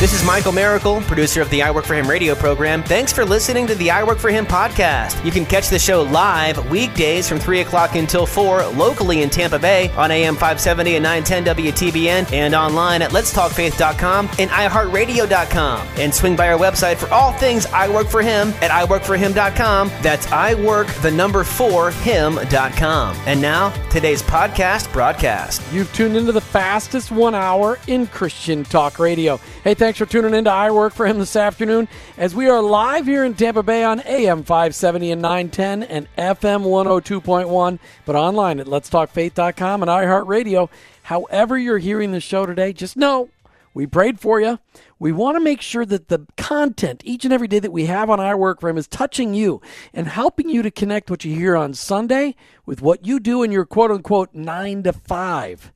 This is Michael Miracle, producer of the I Work for Him radio program. Thanks for listening to the I Work for Him podcast. You can catch the show live weekdays from 3 o'clock until 4 locally in Tampa Bay on AM 570 and 910 WTBN and online at letstalkfaith.com and iHeartRadio.com. And swing by our website for all things I Work for Him at iWorkForHim.com. That's I Work the number 4 Him.com. And now, today's podcast broadcast. You've tuned into the fastest one hour in Christian Talk Radio. Hey, thanks for tuning in to I Work for Him this afternoon as we are live here in Tampa Bay on AM 570 and 910 and FM 102.1, but online at letstalkfaith.com and iHeartRadio. However, you're hearing the show today, just know we prayed for you. We want to make sure that the content each and every day that we have on I Work for Him is touching you and helping you to connect what you hear on Sunday with what you do in your quote unquote nine to five.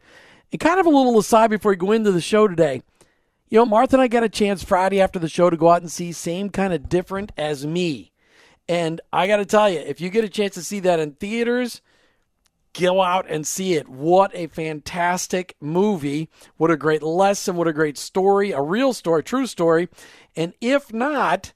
And kind of a little aside before we go into the show today. You know, Martha and I got a chance Friday after the show to go out and see Same Kind of Different as Me. And I got to tell you, if you get a chance to see that in theaters, go out and see it. What a fantastic movie. What a great lesson. What a great story. A real story, true story. And if not,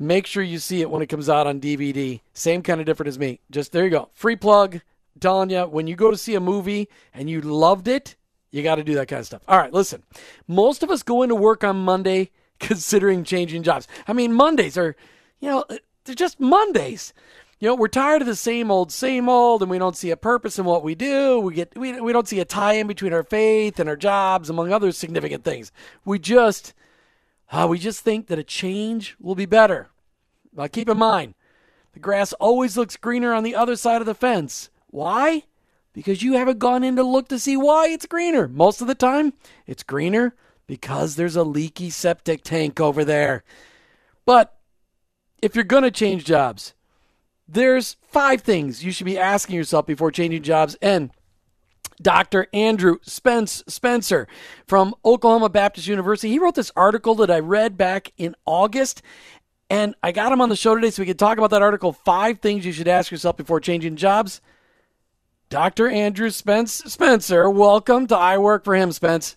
make sure you see it when it comes out on DVD. Same kind of different as me. Just there you go. Free plug. I'm telling you, when you go to see a movie and you loved it, you got to do that kind of stuff. All right, listen. Most of us go into work on Monday considering changing jobs. I mean, Mondays are, you know, they're just Mondays. You know, we're tired of the same old, same old, and we don't see a purpose in what we do. We get we, we don't see a tie in between our faith and our jobs, among other significant things. We just uh, we just think that a change will be better. Now keep in mind, the grass always looks greener on the other side of the fence. Why? Because you haven't gone in to look to see why it's greener. Most of the time, it's greener because there's a leaky septic tank over there. But if you're going to change jobs, there's five things you should be asking yourself before changing jobs. And Dr. Andrew Spence Spencer from Oklahoma Baptist University, he wrote this article that I read back in August. And I got him on the show today so we could talk about that article. Five things you should ask yourself before changing jobs. Dr. Andrew Spence Spencer, welcome to I Work for Him, Spence.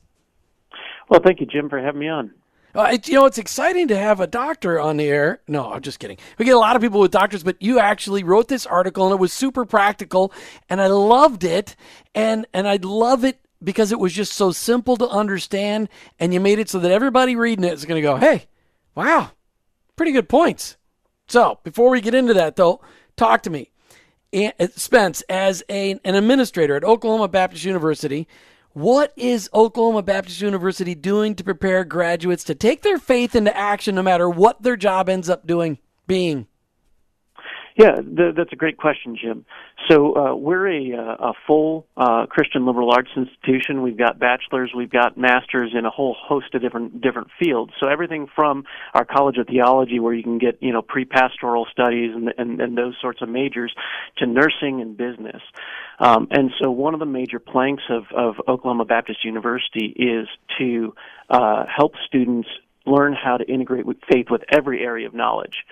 Well, thank you, Jim, for having me on. Uh, it, you know, it's exciting to have a doctor on the air. No, I'm just kidding. We get a lot of people with doctors, but you actually wrote this article and it was super practical, and I loved it, and and I love it because it was just so simple to understand, and you made it so that everybody reading it is going to go, "Hey, wow, pretty good points." So before we get into that, though, talk to me. Uh, Spence, as a, an administrator at Oklahoma Baptist University, what is Oklahoma Baptist University doing to prepare graduates to take their faith into action no matter what their job ends up doing being? Yeah, th- that's a great question, Jim. So uh, we're a, uh, a full uh, Christian liberal arts institution. We've got bachelors, we've got masters in a whole host of different different fields. So everything from our College of Theology, where you can get you know pre-pastoral studies and, and, and those sorts of majors, to nursing and business. Um, and so one of the major planks of, of Oklahoma Baptist University is to uh, help students learn how to integrate with faith with every area of knowledge.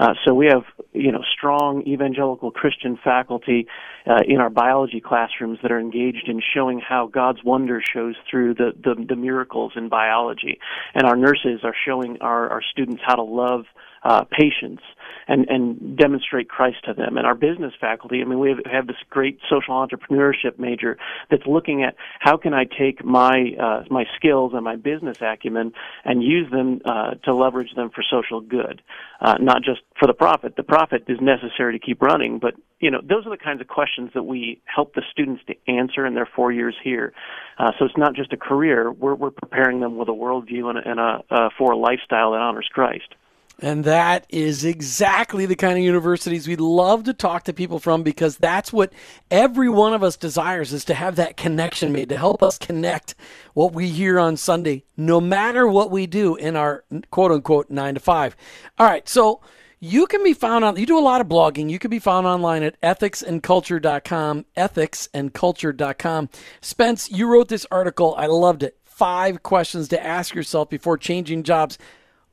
Uh, so we have, you know, strong evangelical Christian faculty uh, in our biology classrooms that are engaged in showing how God's wonder shows through the, the, the miracles in biology. And our nurses are showing our, our students how to love uh, patients and, and demonstrate Christ to them. And our business faculty, I mean, we have, have this great social entrepreneurship major that's looking at how can I take my uh, my skills and my business acumen and use them uh, to leverage them for social good, uh, not just for the profit. The profit is necessary to keep running, but you know, those are the kinds of questions that we help the students to answer in their four years here. Uh, so it's not just a career; we're we're preparing them with a worldview and a, and a uh, for a lifestyle that honors Christ. And that is exactly the kind of universities we'd love to talk to people from because that's what every one of us desires is to have that connection made, to help us connect what we hear on Sunday, no matter what we do in our quote unquote nine to five. All right, so you can be found on, you do a lot of blogging. You can be found online at ethicsandculture.com, ethicsandculture.com. Spence, you wrote this article. I loved it. Five questions to ask yourself before changing jobs.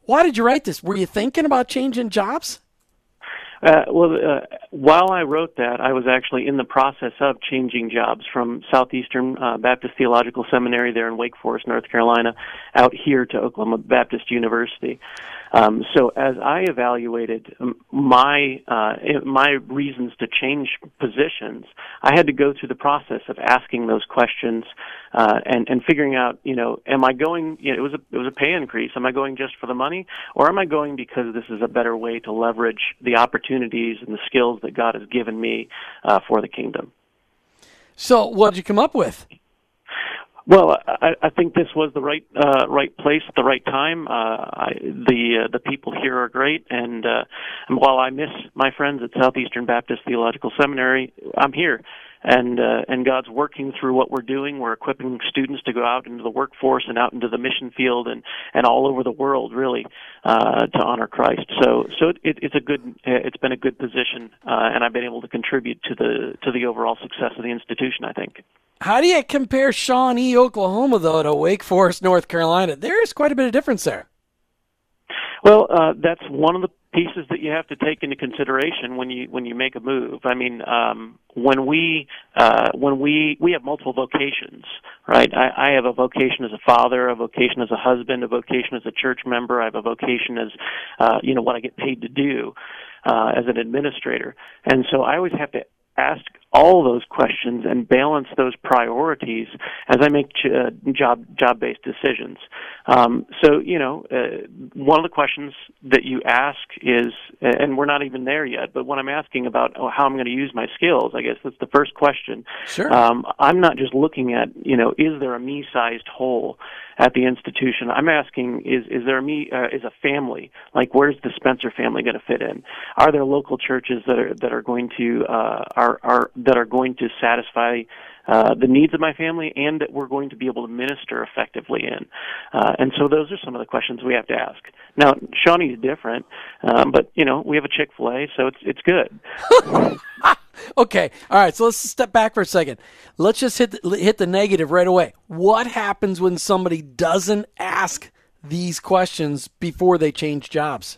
Why did you write this? Were you thinking about changing jobs? Uh, well, uh, while I wrote that, I was actually in the process of changing jobs from Southeastern uh, Baptist Theological Seminary there in Wake Forest, North Carolina, out here to Oklahoma Baptist University. Um, so as I evaluated my uh, my reasons to change positions, I had to go through the process of asking those questions uh, and and figuring out, you know, am I going? You know, it was a it was a pay increase. Am I going just for the money, or am I going because this is a better way to leverage the opportunities and the skills that God has given me uh, for the kingdom? So, what did you come up with? Well, I, I think this was the right uh, right place at the right time. Uh, I, the uh, the people here are great, and, uh, and while I miss my friends at Southeastern Baptist Theological Seminary, I'm here and uh, and God's working through what we're doing. We're equipping students to go out into the workforce and out into the mission field and and all over the world, really, uh, to honor Christ. So so it, it's a good it's been a good position, uh, and I've been able to contribute to the to the overall success of the institution. I think. How do you compare Shawnee, Oklahoma, though, to Wake Forest, North Carolina? There is quite a bit of difference there. Well, uh, that's one of the pieces that you have to take into consideration when you when you make a move. I mean, um, when we uh, when we we have multiple vocations, right? I, I have a vocation as a father, a vocation as a husband, a vocation as a church member. I have a vocation as uh, you know what I get paid to do uh, as an administrator, and so I always have to ask all those questions and balance those priorities as I make ch- uh, job job based decisions. Um, so you know, uh, one of the questions that you ask is, and we're not even there yet, but when I'm asking about oh, how I'm going to use my skills, I guess that's the first question. Sure. Um, I'm not just looking at you know, is there a me sized hole at the institution? I'm asking, is is there a me uh, is a family like where's the Spencer family going to fit in? Are there local churches that are that are going to uh, are are that are going to satisfy uh, the needs of my family and that we're going to be able to minister effectively in. Uh, and so those are some of the questions we have to ask. Now, Shawnee's different, um, but you know we have a Chick Fil A, so it's it's good. okay, all right. So let's step back for a second. Let's just hit the, hit the negative right away. What happens when somebody doesn't ask these questions before they change jobs?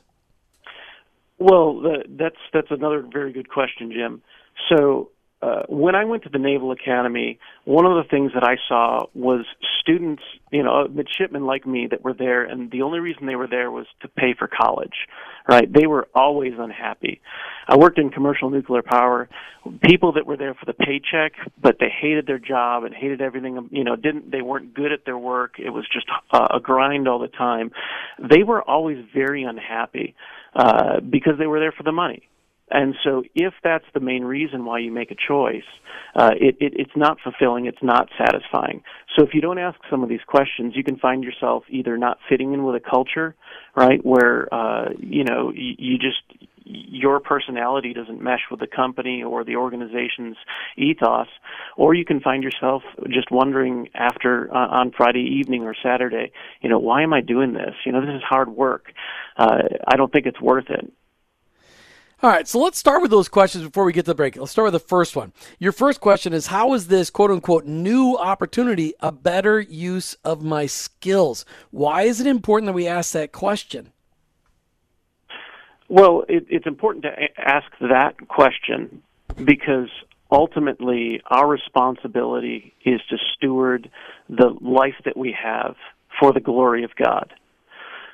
Well, that's that's another very good question, Jim. So uh, when I went to the Naval Academy, one of the things that I saw was students, you know, midshipmen like me that were there, and the only reason they were there was to pay for college, right? They were always unhappy. I worked in commercial nuclear power. People that were there for the paycheck, but they hated their job and hated everything, you know, didn't, they weren't good at their work. It was just a, a grind all the time. They were always very unhappy, uh, because they were there for the money and so, if that's the main reason why you make a choice, uh, it, it, it's not fulfilling, it's not satisfying. So, if you don't ask some of these questions, you can find yourself either not fitting in with a culture, right, where uh, you know you, you just your personality doesn't mesh with the company or the organization's ethos, or you can find yourself just wondering after uh, on Friday evening or Saturday, you know, why am I doing this? You know, this is hard work. Uh, I don't think it's worth it. All right, so let's start with those questions before we get to the break. Let's start with the first one. Your first question is How is this quote unquote new opportunity a better use of my skills? Why is it important that we ask that question? Well, it, it's important to ask that question because ultimately our responsibility is to steward the life that we have for the glory of God.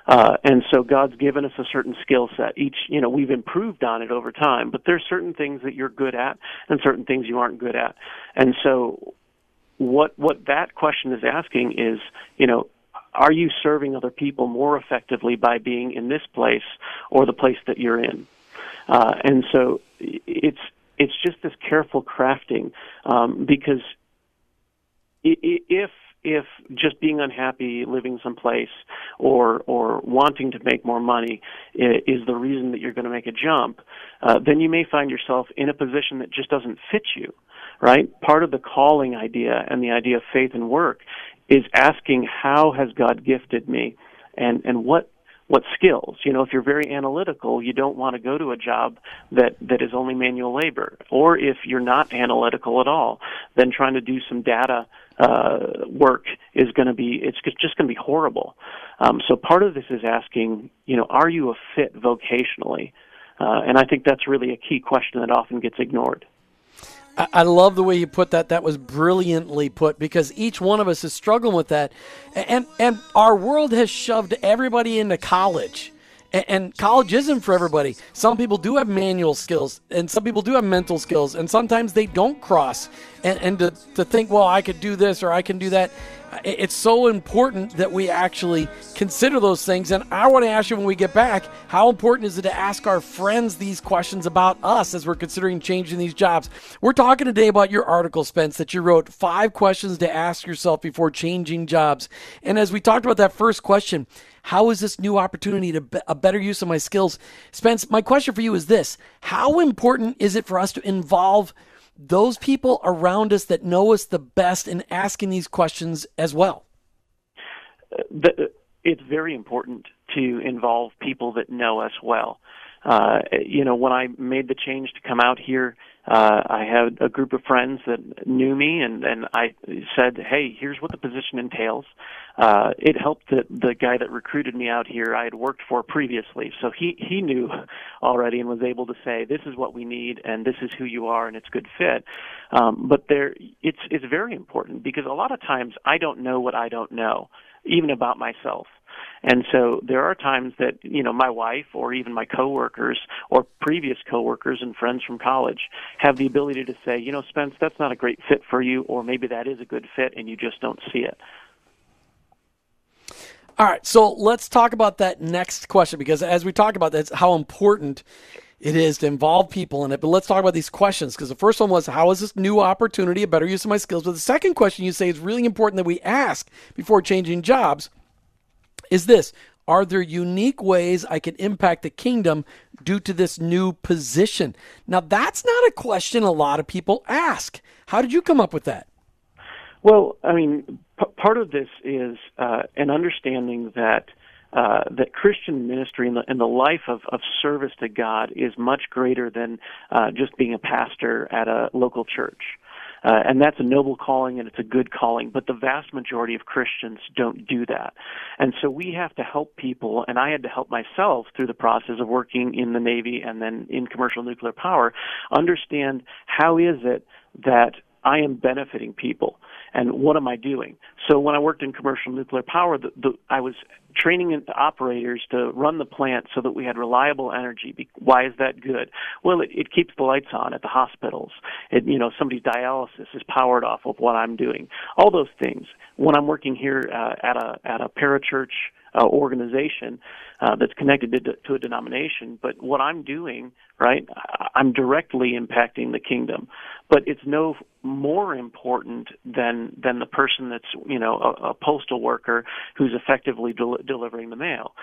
Uh, and so God's given us a certain skill set. Each, you know, we've improved on it over time, but there's certain things that you're good at and certain things you aren't good at. And so what, what that question is asking is, you know, are you serving other people more effectively by being in this place or the place that you're in? Uh, and so it's, it's just this careful crafting, um, because if if just being unhappy living someplace or or wanting to make more money is the reason that you're going to make a jump, uh, then you may find yourself in a position that just doesn't fit you. Right? Part of the calling idea and the idea of faith and work is asking how has God gifted me and and what what skills. You know, if you're very analytical, you don't want to go to a job that that is only manual labor. Or if you're not analytical at all, then trying to do some data uh, work is going to be it's just going to be horrible. Um, so part of this is asking, you know, are you a fit vocationally? Uh, and I think that's really a key question that often gets ignored. I love the way you put that. That was brilliantly put because each one of us is struggling with that, and and our world has shoved everybody into college, and college isn't for everybody. Some people do have manual skills, and some people do have mental skills, and sometimes they don't cross. And and to to think, well, I could do this or I can do that it's so important that we actually consider those things. And I want to ask you when we get back, how important is it to ask our friends these questions about us as we're considering changing these jobs? We're talking today about your article, Spence, that you wrote five questions to ask yourself before changing jobs. And as we talked about that first question, how is this new opportunity to be- a better use of my skills? Spence, my question for you is this How important is it for us to involve those people around us that know us the best in asking these questions as well? It's very important to involve people that know us well. Uh, you know, when I made the change to come out here, uh, I had a group of friends that knew me, and and I said, "Hey, here's what the position entails." Uh, it helped that the guy that recruited me out here I had worked for previously, so he he knew already and was able to say, "This is what we need, and this is who you are, and it's good fit." Um, but there, it's it's very important because a lot of times I don't know what I don't know, even about myself. And so there are times that, you know, my wife or even my coworkers or previous coworkers and friends from college have the ability to say, you know, Spence, that's not a great fit for you, or maybe that is a good fit and you just don't see it. All right, so let's talk about that next question because as we talk about that, how important it is to involve people in it. But let's talk about these questions because the first one was, how is this new opportunity a better use of my skills? But the second question you say is really important that we ask before changing jobs is this Are there unique ways I can impact the kingdom due to this new position? Now, that's not a question a lot of people ask. How did you come up with that? Well, I mean, p- part of this is uh, an understanding that. Uh, that Christian ministry and the, and the life of, of service to God is much greater than uh, just being a pastor at a local church. Uh, and that's a noble calling and it's a good calling, but the vast majority of Christians don't do that. And so we have to help people, and I had to help myself through the process of working in the Navy and then in commercial nuclear power, understand how is it that I am benefiting people and what am I doing? So when I worked in commercial nuclear power, the, the, I was training the operators to run the plant so that we had reliable energy. Why is that good? Well, it, it keeps the lights on at the hospitals. It, you know, somebody's dialysis is powered off of what I'm doing. All those things. When I'm working here uh, at a at a parachurch uh, organization uh, that's connected to, to a denomination, but what I'm doing, right, I'm directly impacting the kingdom. But it's no more important than than the person that's you know a, a postal worker who's effectively del- delivering the mail.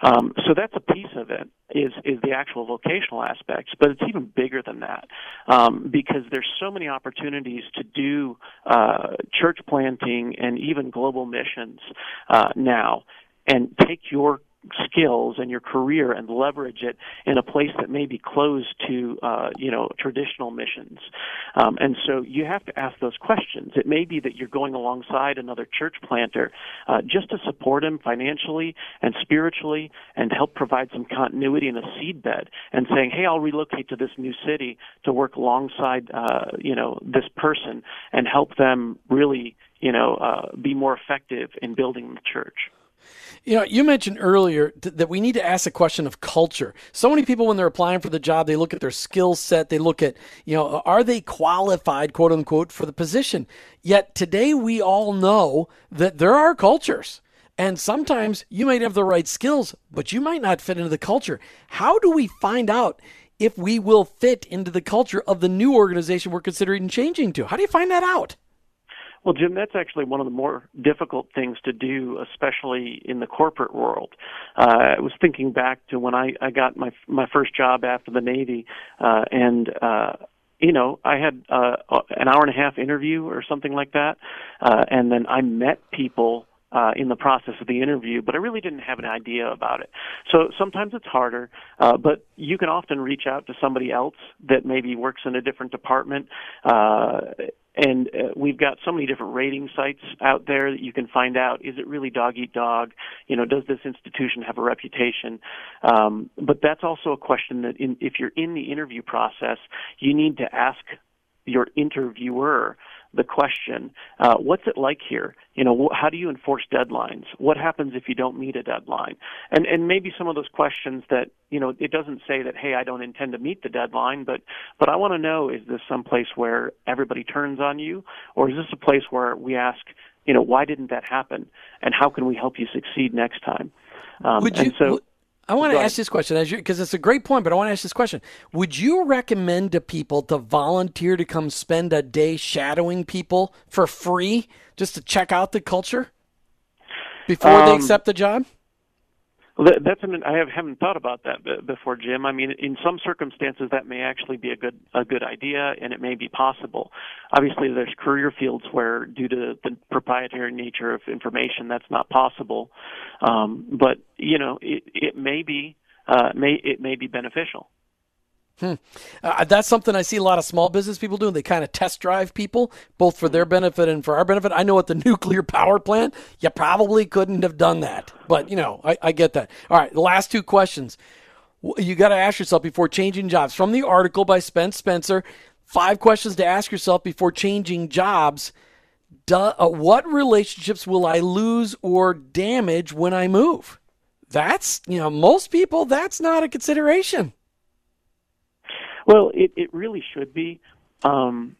Um, so that's a piece of it is is the actual vocational aspects, but it's even bigger than that um, because there's so many opportunities to do uh, church planting and even global missions uh, now, and take your skills and your career and leverage it in a place that may be closed to uh, you know traditional missions. Um, and so you have to ask those questions. It may be that you're going alongside another church planter uh, just to support him financially and spiritually and help provide some continuity in a seedbed and saying, hey, I'll relocate to this new city to work alongside uh, you know this person and help them really you know uh, be more effective in building the church. You know, you mentioned earlier th- that we need to ask a question of culture. So many people, when they're applying for the job, they look at their skill set. They look at, you know, are they qualified, quote unquote, for the position? Yet today we all know that there are cultures. And sometimes you might have the right skills, but you might not fit into the culture. How do we find out if we will fit into the culture of the new organization we're considering changing to? How do you find that out? Well, Jim, that's actually one of the more difficult things to do, especially in the corporate world. Uh, I was thinking back to when I, I got my my first job after the Navy, uh, and uh, you know, I had uh, an hour and a half interview or something like that, uh, and then I met people uh, in the process of the interview, but I really didn't have an idea about it. So sometimes it's harder, uh, but you can often reach out to somebody else that maybe works in a different department. Uh, and uh, we've got so many different rating sites out there that you can find out is it really dog eat dog? You know, does this institution have a reputation? Um, but that's also a question that in, if you're in the interview process, you need to ask your interviewer the question, uh, what's it like here? You know, wh- how do you enforce deadlines? What happens if you don't meet a deadline? And and maybe some of those questions that you know it doesn't say that hey I don't intend to meet the deadline, but but I want to know is this some place where everybody turns on you, or is this a place where we ask you know why didn't that happen, and how can we help you succeed next time? Um, Would you, so, I want to ask this question as because it's a great point, but I want to ask this question. Would you recommend to people to volunteer to come spend a day shadowing people for free just to check out the culture before um, they accept the job? Well, that's an, I have, haven't thought about that before, Jim. I mean, in some circumstances, that may actually be a good a good idea, and it may be possible. Obviously, there's career fields where, due to the proprietary nature of information, that's not possible. Um, but you know, it, it may be uh, may it may be beneficial. Hmm. Uh, that's something I see a lot of small business people doing. They kind of test drive people, both for their benefit and for our benefit. I know at the nuclear power plant, you probably couldn't have done that, but you know, I, I get that. All right, the last two questions. You got to ask yourself before changing jobs. From the article by Spence Spencer, five questions to ask yourself before changing jobs. Do, uh, what relationships will I lose or damage when I move? That's, you know, most people, that's not a consideration. Well, it, it really should be. Um,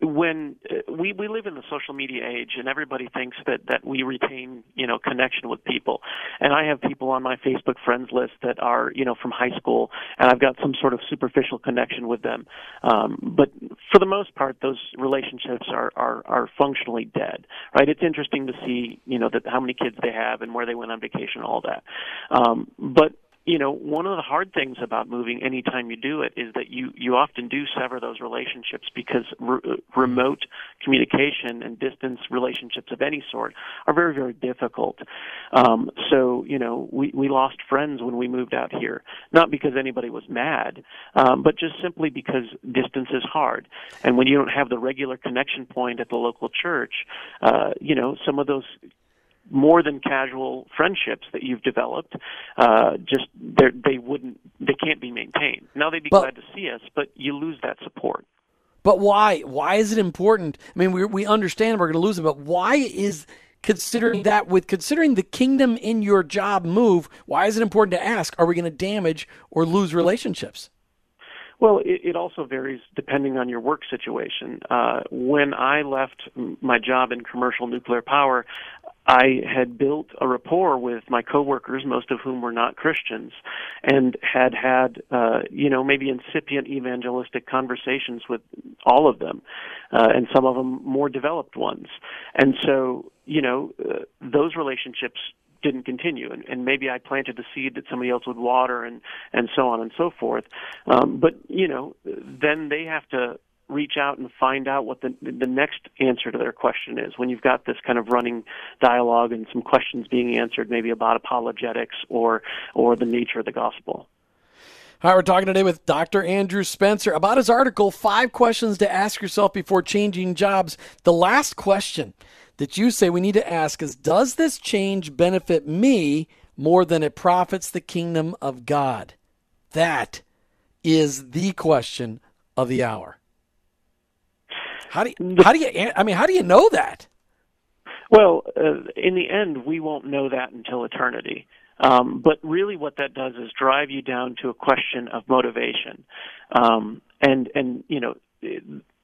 when uh, we we live in the social media age and everybody thinks that that we retain you know connection with people. And i have people on my facebook friends list that are you know from high school and i've got some sort of superficial connection with them. Um but for the most part those relationships are are are functionally dead right? It's interesting to see you know that how many kids they have and where they went on vacation all that. Um but you know, one of the hard things about moving anytime you do it is that you, you often do sever those relationships because re- remote communication and distance relationships of any sort are very, very difficult. Um, so, you know, we, we lost friends when we moved out here, not because anybody was mad, um, but just simply because distance is hard. And when you don't have the regular connection point at the local church, uh, you know, some of those more than casual friendships that you've developed uh, just they wouldn't they can't be maintained. Now they'd be but, glad to see us but you lose that support. But why why is it important? I mean we, we understand we're going to lose it but why is considering that with considering the kingdom in your job move why is it important to ask are we going to damage or lose relationships? Well, it, it also varies depending on your work situation. Uh, when I left my job in commercial nuclear power, I had built a rapport with my coworkers, most of whom were not Christians, and had had, uh, you know, maybe incipient evangelistic conversations with all of them, uh, and some of them more developed ones. And so, you know, uh, those relationships didn't continue and, and maybe I planted the seed that somebody else would water and and so on and so forth um, but you know then they have to reach out and find out what the the next answer to their question is when you've got this kind of running dialogue and some questions being answered maybe about apologetics or or the nature of the gospel right, we're talking today with Dr. Andrew Spencer about his article, Five Questions to Ask Yourself Before Changing Jobs. The last question that you say we need to ask is Does this change benefit me more than it profits the kingdom of God? That is the question of the hour. How do you, how do you I mean how do you know that? Well, uh, in the end, we won't know that until eternity. Um, but really, what that does is drive you down to a question of motivation, um, and and you know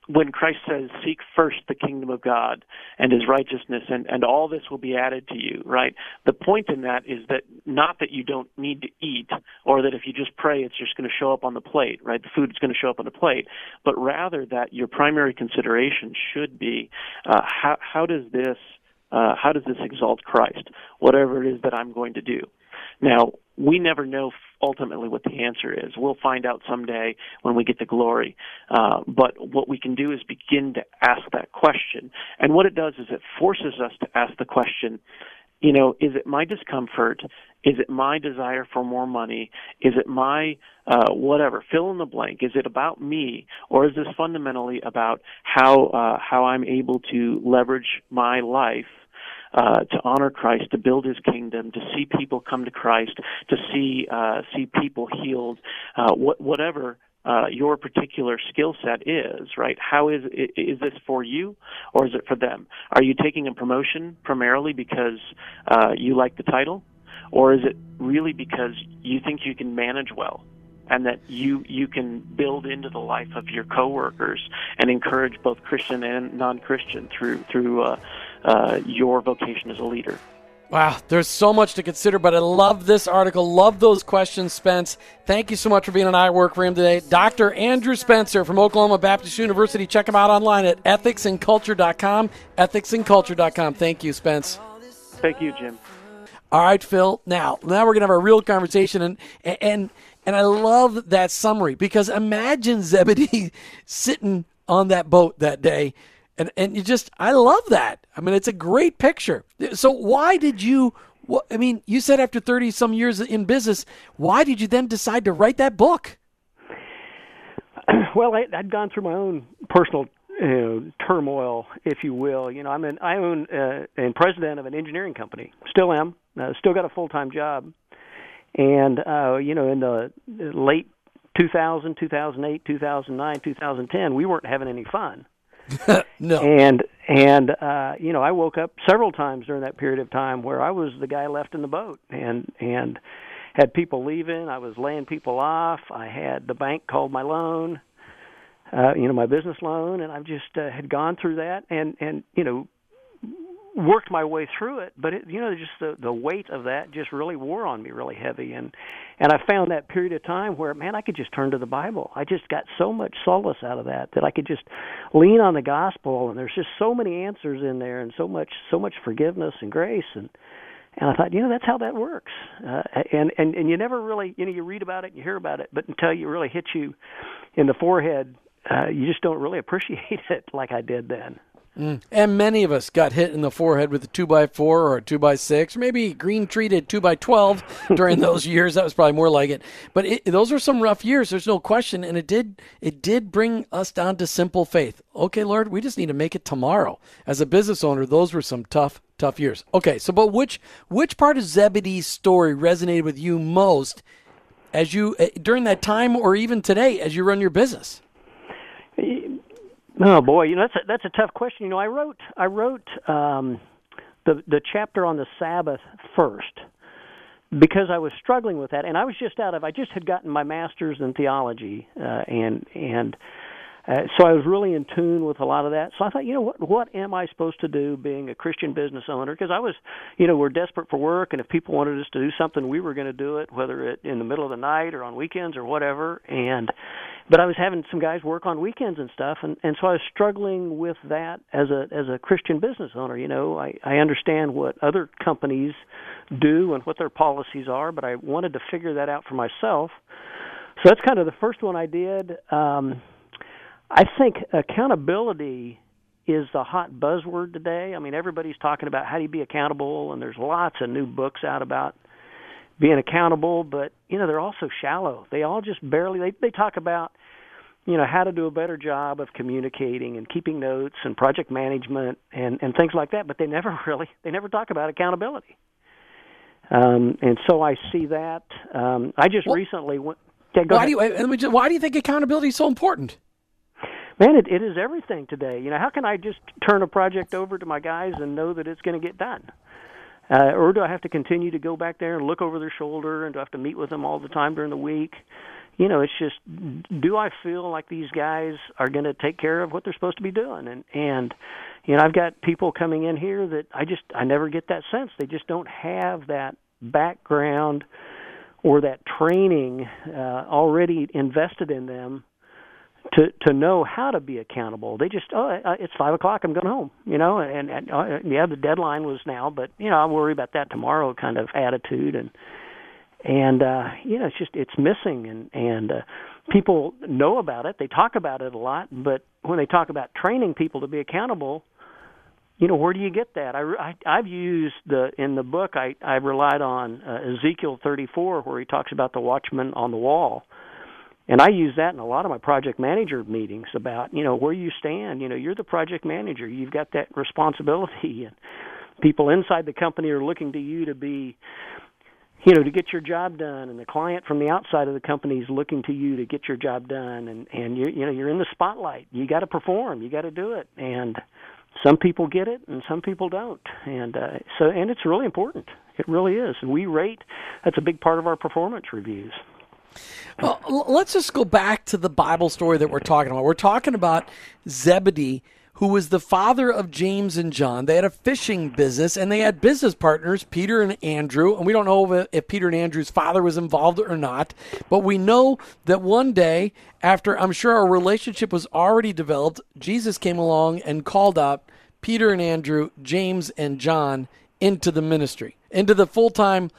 when Christ says, Seek first the kingdom of God and his righteousness, and, and all this will be added to you, right? The point in that is that not that you don't need to eat, or that if you just pray, it's just going to show up on the plate, right? The food is going to show up on the plate, but rather that your primary consideration should be uh, how, how does this uh, how does this exalt Christ? Whatever it is that I'm going to do. Now, we never know ultimately what the answer is. We'll find out someday when we get to glory. Uh, but what we can do is begin to ask that question. And what it does is it forces us to ask the question you know, is it my discomfort? Is it my desire for more money? Is it my uh, whatever? Fill in the blank. Is it about me, or is this fundamentally about how uh, how I'm able to leverage my life uh, to honor Christ, to build His kingdom, to see people come to Christ, to see uh, see people healed, uh, what, whatever uh, your particular skill set is, right? How is is this for you, or is it for them? Are you taking a promotion primarily because uh, you like the title, or is it really because you think you can manage well? and that you you can build into the life of your coworkers and encourage both Christian and non-Christian through through uh, uh, your vocation as a leader. Wow, there's so much to consider, but I love this article. Love those questions, Spence. Thank you so much for being on I Work for Him today. Dr. Andrew Spencer from Oklahoma Baptist University. Check him out online at ethicsandculture.com. Ethicsandculture.com. Thank you, Spence. Thank you, Jim. All right, Phil. Now, now we're gonna have a real conversation, and and and I love that summary because imagine Zebedee sitting on that boat that day. And, and you just, I love that. I mean, it's a great picture. So, why did you, I mean, you said after 30 some years in business, why did you then decide to write that book? Well, I, I'd gone through my own personal uh, turmoil, if you will. You know, I'm an I own uh, and president of an engineering company. Still am. Uh, still got a full time job. And uh, you know, in the late 2000, 2008, 2009, 2010, we weren't having any fun. no. And and uh, you know, I woke up several times during that period of time where I was the guy left in the boat, and and had people leaving. I was laying people off. I had the bank called my loan, uh, you know, my business loan, and I've just uh, had gone through that, and and you know, worked my way through it, but it, you know, just the the weight of that just really wore on me really heavy, and and I found that period of time where man, I could just turn to the Bible. I just got so much solace out of that that I could just lean on the gospel, and there's just so many answers in there, and so much so much forgiveness and grace, and and I thought, you know, that's how that works, uh, and and and you never really, you know, you read about it, and you hear about it, but until you really hit you in the forehead, uh, you just don't really appreciate it like I did then. Mm. And many of us got hit in the forehead with a two by four or a two by six, or maybe green treated two by twelve during those years. That was probably more like it. But it, those were some rough years. There's no question, and it did it did bring us down to simple faith. Okay, Lord, we just need to make it tomorrow. As a business owner, those were some tough tough years. Okay, so but which which part of Zebedee's story resonated with you most as you eh, during that time, or even today as you run your business? Oh boy, you know that's a, that's a tough question. You know, I wrote I wrote um, the the chapter on the Sabbath first because I was struggling with that, and I was just out of I just had gotten my master's in theology, uh, and and uh, so I was really in tune with a lot of that. So I thought, you know, what what am I supposed to do being a Christian business owner? Because I was, you know, we're desperate for work, and if people wanted us to do something, we were going to do it, whether it in the middle of the night or on weekends or whatever. And but I was having some guys work on weekends and stuff, and and so I was struggling with that as a as a Christian business owner. You know, I I understand what other companies do and what their policies are, but I wanted to figure that out for myself. So that's kind of the first one I did. Um, I think accountability is the hot buzzword today. I mean, everybody's talking about how do you be accountable, and there's lots of new books out about being accountable. But you know, they're also shallow. They all just barely. They they talk about you know how to do a better job of communicating and keeping notes and project management and and things like that. But they never really they never talk about accountability. Um, and so I see that. Um, I just well, recently went. Yeah, why ahead. do you why do you think accountability is so important? man, it, it is everything today. You know, how can I just turn a project over to my guys and know that it's going to get done? Uh, or do I have to continue to go back there and look over their shoulder, and do I have to meet with them all the time during the week? You know, it's just, do I feel like these guys are going to take care of what they're supposed to be doing? And and you know, I've got people coming in here that I just I never get that sense. They just don't have that background or that training uh, already invested in them to to know how to be accountable. They just oh uh, it's five o'clock I'm going home, you know, and, and uh, yeah the deadline was now, but you know I'll worry about that tomorrow kind of attitude and and uh you know it's just it's missing and and uh, people know about it. They talk about it a lot but when they talk about training people to be accountable you know where do you get that? I, I i've used the in the book i i relied on uh, ezekiel 34 where he talks about the watchman on the wall. And i use that in a lot of my project manager meetings about you know where you stand. You know you're the project manager. You've got that responsibility. And people inside the company are looking to you to be you know to get your job done and the client from the outside of the company is looking to you to get your job done and and you you know you're in the spotlight. You got to perform. You got to do it. And some people get it and some people don't. And uh, so and it's really important. It really is. And we rate that's a big part of our performance reviews. Well let's just go back to the bible story that we're talking about. We're talking about zebedee who was the father of James and John. They had a fishing business and they had business partners, Peter and Andrew. And we don't know if, if, Peter and Andrew's father was involved or not, but we know that one day, after I'm sure a relationship was already developed, Jesus came along and called out Peter and Andrew, James and John into the ministry, into the full time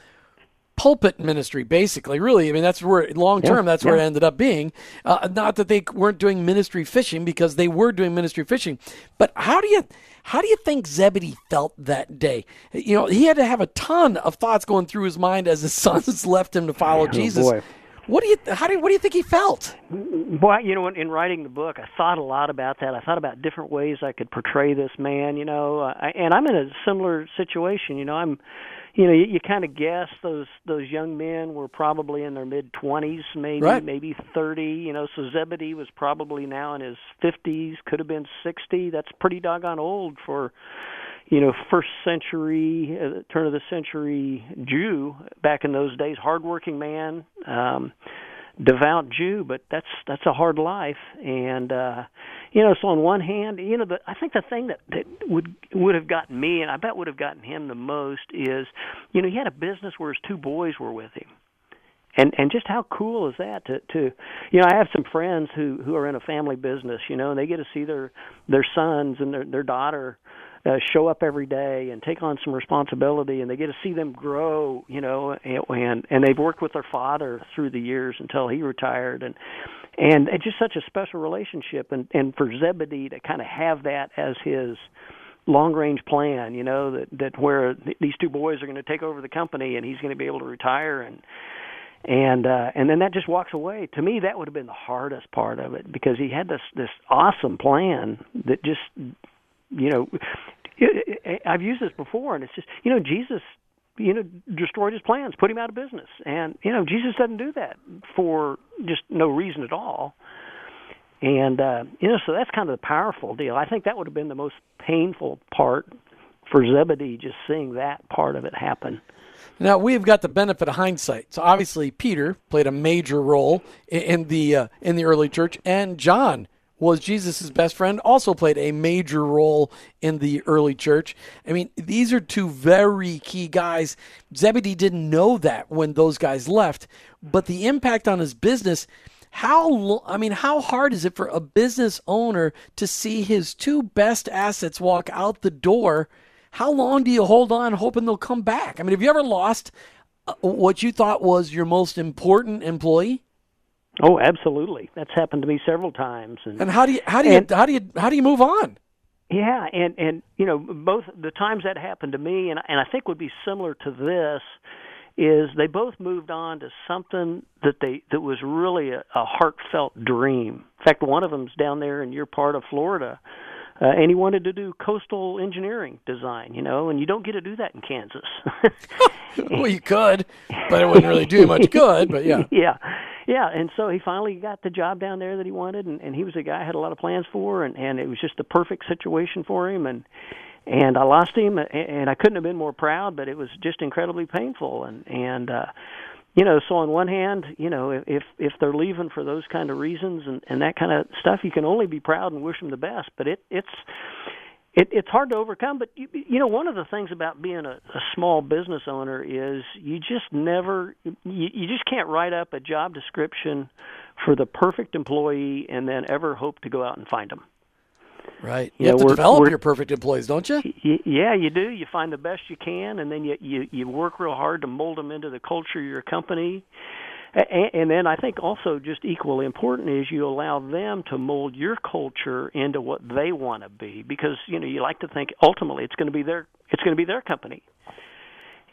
pulpit ministry, basically. Really, I mean, that's where long term, yeah, that's where it ended up being. Uh, not that they weren't doing ministry fishing, because they were doing ministry fishing. But how do you how do you think Zebedee felt that day? You know, he had to have a ton of thoughts going through his mind as his sons left him to follow oh, Jesus. Boy. What do you how do you, what do you think he felt? Well, you know, in, in writing the book, I thought a lot about that. I thought about different ways I could portray this man. You know, uh, and I'm in a similar situation. You know, I'm you know, you, you kind of guess those those young men were probably in their mid twenties, maybe right. maybe thirty. You know, so Zebedee was probably now in his fifties, could have been sixty. That's pretty doggone old for, you know, first century, uh, turn of the century Jew back in those days. Hardworking man. Um, devout Jew, but that's that's a hard life. And uh, you know, so on one hand, you know, the, I think the thing that that would would have gotten me, and I bet would have gotten him the most, is, you know, he had a business where his two boys were with him. And and just how cool is that to to you know I have some friends who who are in a family business you know and they get to see their their sons and their their daughter uh, show up every day and take on some responsibility and they get to see them grow you know and and they've worked with their father through the years until he retired and and it's just such a special relationship and and for Zebedee to kind of have that as his long range plan you know that that where these two boys are going to take over the company and he's going to be able to retire and and uh and then that just walks away. To me that would have been the hardest part of it because he had this this awesome plan that just you know, I've used this before, and it's just you know Jesus, you know, destroyed his plans, put him out of business, and you know Jesus doesn't do that for just no reason at all. And uh, you know, so that's kind of the powerful deal. I think that would have been the most painful part for Zebedee, just seeing that part of it happen. Now we've got the benefit of hindsight. So obviously Peter played a major role in the uh, in the early church, and John was Jesus' best friend, also played a major role in the early church. I mean, these are two very key guys. Zebedee didn't know that when those guys left, but the impact on his business. How I mean, how hard is it for a business owner to see his two best assets walk out the door? How long do you hold on, hoping they'll come back? I mean, have you ever lost uh, what you thought was your most important employee? Oh, absolutely. That's happened to me several times. And, and how do you how do you and, how do you how do you move on? Yeah, and and you know both the times that happened to me, and and I think would be similar to this, is they both moved on to something that they that was really a, a heartfelt dream. In fact, one of them's down there in your part of Florida, uh, and he wanted to do coastal engineering design. You know, and you don't get to do that in Kansas. well, you could, but it wouldn't really do much good. But yeah, yeah yeah, and so he finally got the job down there that he wanted, and, and he was a guy I had a lot of plans for, and and it was just the perfect situation for him, and and I lost him, and I couldn't have been more proud, but it was just incredibly painful, and and uh, you know, so on one hand, you know, if if they're leaving for those kind of reasons and and that kind of stuff, you can only be proud and wish them the best, but it it's it, it's hard to overcome. But you, you know, one of the things about being a, a small business owner is you just never, you, you just can't write up a job description for the perfect employee and then ever hope to go out and find them. Right. You, you have know, to develop your perfect employees, don't you? Y- yeah, you do. You find the best you can, and then you, you you work real hard to mold them into the culture of your company. And, and then I think also just equally important is you allow them to mold your culture into what they want to be because you know you like to think ultimately it's going to be their it's going to be their company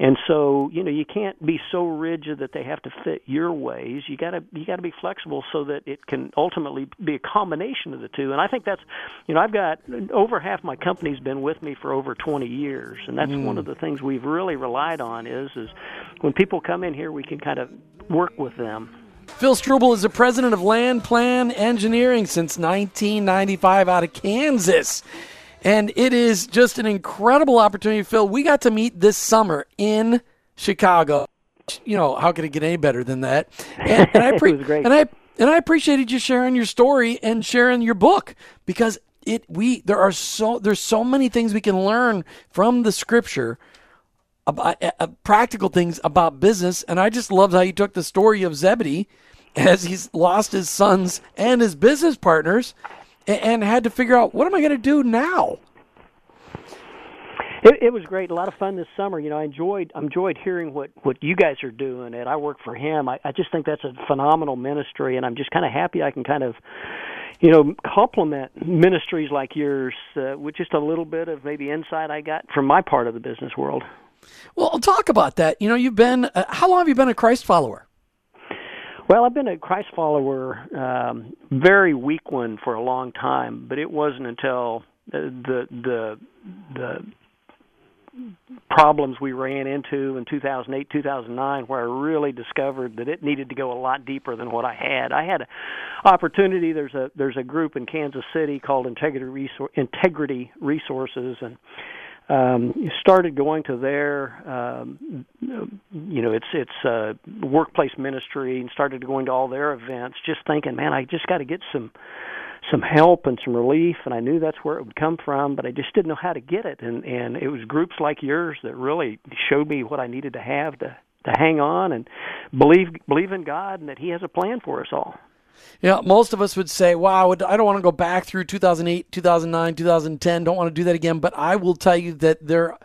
and so, you know, you can't be so rigid that they have to fit your ways. You got to you got to be flexible so that it can ultimately be a combination of the two. And I think that's, you know, I've got over half my company's been with me for over 20 years, and that's mm. one of the things we've really relied on is is when people come in here, we can kind of work with them. Phil Struble is the president of Land Plan Engineering since 1995 out of Kansas. And it is just an incredible opportunity, Phil. We got to meet this summer in Chicago. You know, how could it get any better than that? And, and I pre- and I and I appreciated you sharing your story and sharing your book because it we there are so there's so many things we can learn from the scripture about uh, uh practical things about business and I just loved how you took the story of Zebedee as he's lost his sons and his business partners and had to figure out what am I going to do now. It, it was great, a lot of fun this summer. You know, I enjoyed I enjoyed hearing what what you guys are doing, and I work for him. I, I just think that's a phenomenal ministry, and I'm just kind of happy I can kind of, you know, complement ministries like yours uh, with just a little bit of maybe insight I got from my part of the business world. Well, I'll talk about that. You know, you've been uh, how long have you been a Christ follower? Well, I've been a Christ follower, um, very weak one for a long time, but it wasn't until the the the problems we ran into in 2008 2009 where I really discovered that it needed to go a lot deeper than what I had. I had an opportunity there's a there's a group in Kansas City called Integrity Resor- Integrity Resources and um, started going to their, um, you know, it's it's uh, workplace ministry, and started going to all their events. Just thinking, man, I just got to get some some help and some relief, and I knew that's where it would come from, but I just didn't know how to get it. And and it was groups like yours that really showed me what I needed to have to to hang on and believe believe in God and that He has a plan for us all. Yeah, most of us would say, wow, I don't want to go back through 2008, 2009, 2010. Don't want to do that again. But I will tell you that there,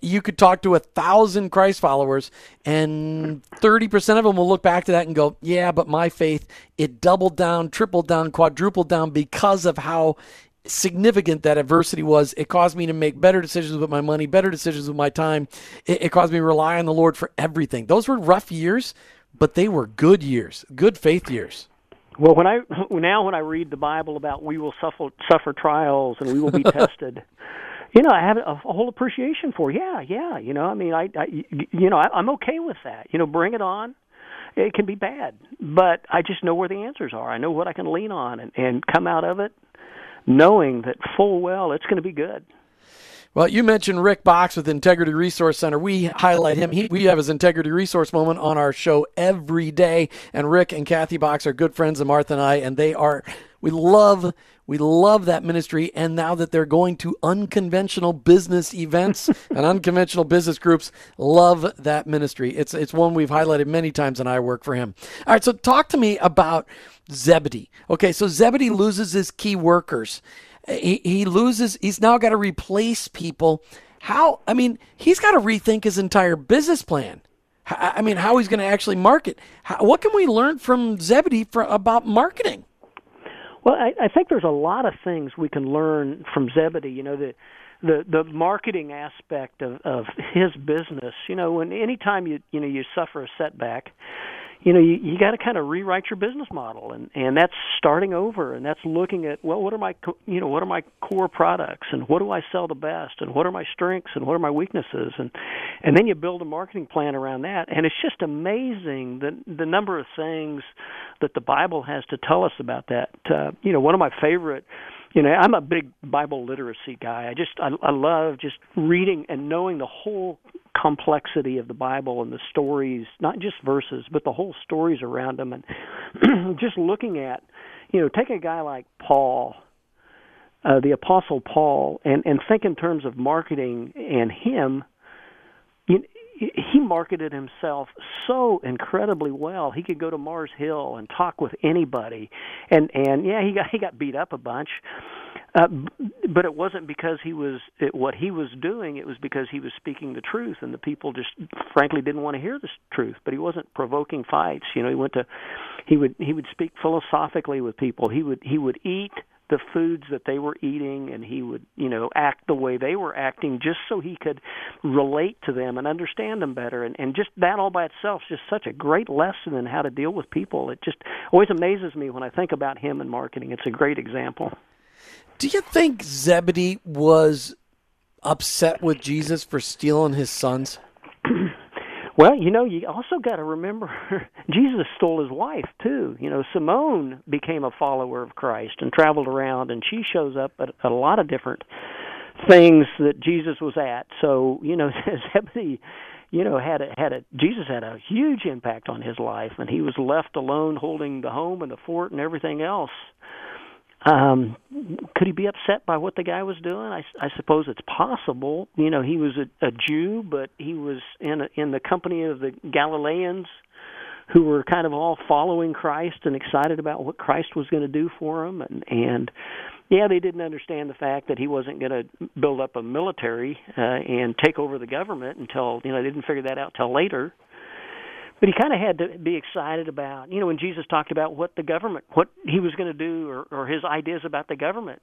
you could talk to a thousand Christ followers, and 30% of them will look back to that and go, yeah, but my faith, it doubled down, tripled down, quadrupled down because of how significant that adversity was. It caused me to make better decisions with my money, better decisions with my time. It, it caused me to rely on the Lord for everything. Those were rough years, but they were good years, good faith years. Well, when I now when I read the Bible about we will suffer suffer trials and we will be tested, you know, I have a, a whole appreciation for. Yeah, yeah. You know, I mean, I, I you know, I, I'm okay with that. You know, bring it on. It can be bad, but I just know where the answers are. I know what I can lean on and, and come out of it knowing that full well it's going to be good. Well, you mentioned Rick Boxx with Integrity Resource Center. We highlight him. He, we have his Integrity Resource Moment on our show every day. And Rick and Kathy Boxx are good friends of Martha and I, and they are. We love we love that ministry, and now that they're going to unconventional business events and unconventional business groups, love that ministry. It's it's one we've highlighted many times, and I work for him. All right, so talk to me about Zebedee. Okay, so Zebedee loses his key workers he, he loses, he's now got to replace people. How, I mean, he's got to rethink his entire business plan. I mean, how he's going to actually market. How, what can we learn from Zebedee for, about marketing? Well, I, I think there's a lot of things we can learn from Zebedee. You know, the the the marketing aspect of of his business. You know, when anytime you you know you suffer a setback, you know you, you got to kind of rewrite your business model and and that's starting over and that's looking at well what are my you know what are my core products and what do I sell the best and what are my strengths and what are my weaknesses and and then you build a marketing plan around that and it's just amazing the the number of things that the Bible has to tell us about that. Uh, you know one of my favorite you know i'm a big bible literacy guy. I just i, I love just reading and knowing the whole complexity of the bible and the stories not just verses but the whole stories around them. And just looking at you know take a guy like paul uh, the apostle paul and and think in terms of marketing and him he marketed himself so incredibly well. He could go to Mars Hill and talk with anybody, and and yeah, he got he got beat up a bunch, Uh, but it wasn't because he was it, what he was doing. It was because he was speaking the truth, and the people just frankly didn't want to hear the truth. But he wasn't provoking fights. You know, he went to he would he would speak philosophically with people. He would he would eat the foods that they were eating and he would you know act the way they were acting just so he could relate to them and understand them better. And and just that all by itself is just such a great lesson in how to deal with people. It just always amazes me when i think about him in marketing. It's a great example. Do you think zebedee was upset with jesus for stealing his sons Well, you know, you also got to remember Jesus stole his wife too. You know, Simone became a follower of Christ and traveled around, and she shows up at, a lot of different things that Jesus was at. So, you know, Zebedee, you know, had a, had a Jesus had a huge impact on his life, and he was left alone holding the home and the fort and everything else. Um, could he be upset by what the guy was doing? I, I suppose it's possible. You know, he was a, a Jew, but he was in a, in the company of the Galileans, who were kind of all following Christ and excited about what Christ was going to do for them. And and yeah, they didn't understand the fact that he wasn't going to build up a military uh, and take over the government until you know they didn't figure that out till later but he kind of had to be excited about you know when jesus talked about what the government what he was going to do or, or his ideas about the government.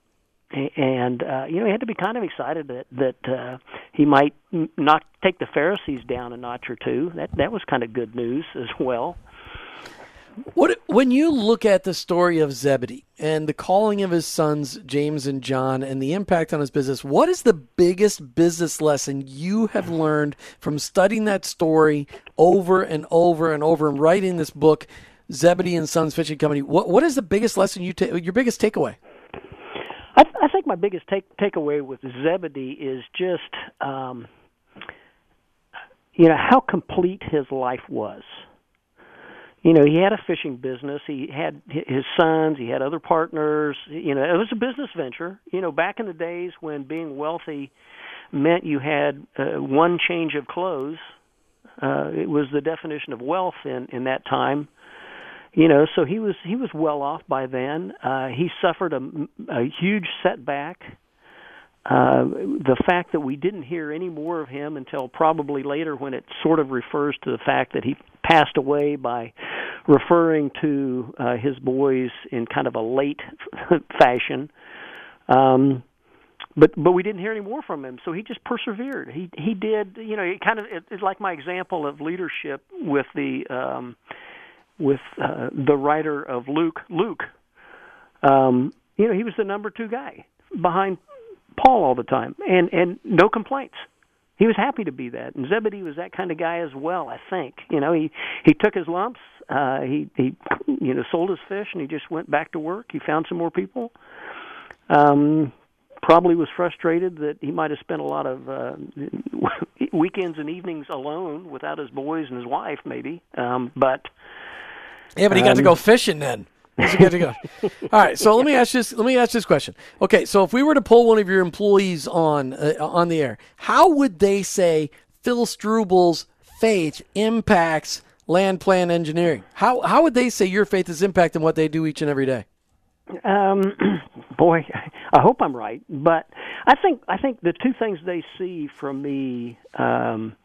And uh you know he had to be kind of excited that that uh he might not take the pharisees down a notch or two. That that was kind of good news as well what when you look at the story of Zebedee and the calling of his sons James and John and the impact on his business, what is the biggest business lesson you have learned from studying that story over and over and over and writing this book, Zebedee and Sons Fishing Company? What what is the biggest lesson you take? Your biggest takeaway? I, I think my biggest take takeaway with Zebedee is just um, you know how complete his life was you know he had a fishing business. He had his sons. He had other partners. You know it was a business venture. You know back in the days when being wealthy meant you had uh, one change of clothes uh it was the definition of wealth in in that time. You know so he was he was well off by then. Uh he suffered a, a huge setback. Uh, the fact that we didn't hear any more of him until probably later when it sort of refers to the fact that he passed away by referring to uh, his boys in kind of a late fashion. Um, but but we didn't hear any more from him, so he just persevered. He he did, you know, it kind of it, it's like my example of leadership with the um, with uh, the writer of Luke. Luke, um, you know, he was the number two guy behind Paul all the time, and and no complaints. He was happy to be that, and Zebedee was that kind of guy as well. I think you know he he took his lumps, uh, he he you know sold his fish, and he just went back to work. He found some more people. Um, probably was frustrated that he might have spent a lot of uh, weekends and evenings alone without his boys and his wife, maybe. Um, but yeah, but he got um, to go fishing then. He's good to go. All right, so let me ask this. Let me ask this question. Okay, so if we were to pull one of your employees on uh, on the air, how would they say Phil Struble's faith impacts Landplan Engineering? How how would they say your faith is impacting what they do each and every day? Um, boy, I hope I'm right, but I think I think the two things they see from me um,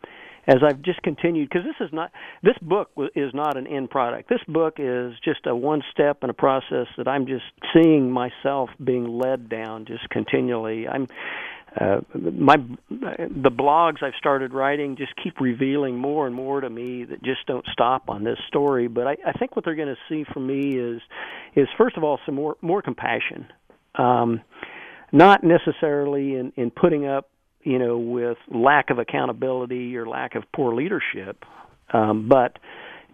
as I've just continued because this is not this book is not an end product. This book is just a one step in a process that I'm just seeing myself being led down just continually. I'm uh, my the blogs I've started writing just keep revealing more and more to me that just don't stop on this story. But I, I think what they're going to see from me is is first of all some more more compassion. Um, not necessarily in, in putting up you know, with lack of accountability or lack of poor leadership, um, but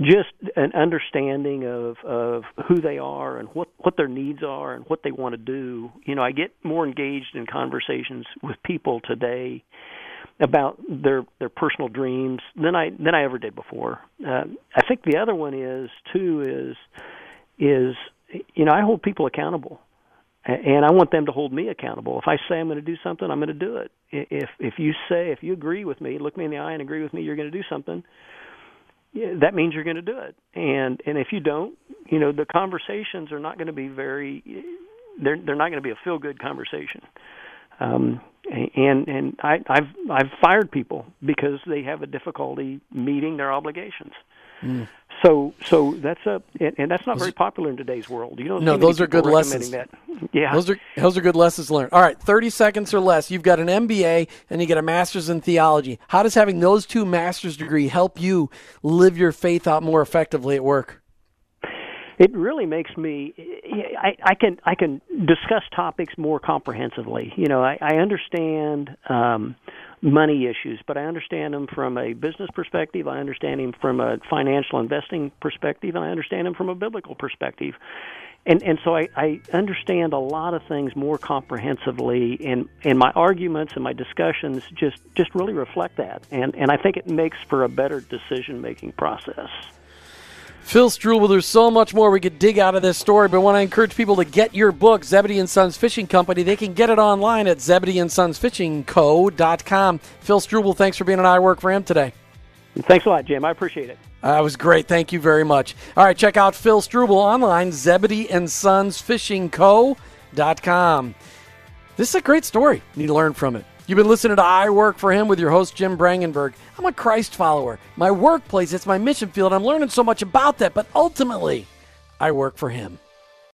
just an understanding of of who they are and what what their needs are and what they want to do. You know, I get more engaged in conversations with people today about their their personal dreams than I than I ever did before. Uh, I think the other one is too is is you know I hold people accountable and I want them to hold me accountable. If I say I'm going to do something, I'm going to do it. If if you say if you agree with me, look me in the eye and agree with me, you're going to do something. That means you're going to do it. And and if you don't, you know, the conversations are not going to be very they're they're not going to be a feel good conversation. Um, and and I, I've I've fired people because they have a difficulty meeting their obligations. Mm. So so that's a and, and that's not very popular in today's world. You know, no, those are good lessons. That. Yeah, those are those are good lessons learned. All right, thirty seconds or less. You've got an MBA and you get a master's in theology. How does having those two master's degree help you live your faith out more effectively at work? It really makes me I, I can I can discuss topics more comprehensively. You know, I, I understand um, money issues, but I understand them from a business perspective. I understand them from a financial investing perspective, and I understand them from a biblical perspective. And and so I, I understand a lot of things more comprehensively, and and my arguments and my discussions just just really reflect that. And and I think it makes for a better decision making process. Phil Struble, there's so much more we could dig out of this story, but I want to encourage people to get your book, Zebedee and Sons Fishing Company. They can get it online at zebedeeandsonsfishingco.com. Phil Struble, thanks for being an I Work for Him today. Thanks a lot, Jim. I appreciate it. That was great. Thank you very much. All right, check out Phil Struble online, Zebedee and Sons Fishing Co.com. This is a great story. You need to learn from it. You've been listening to I Work for Him with your host, Jim Brangenberg. I'm a Christ follower. My workplace, it's my mission field. I'm learning so much about that, but ultimately, I work for Him.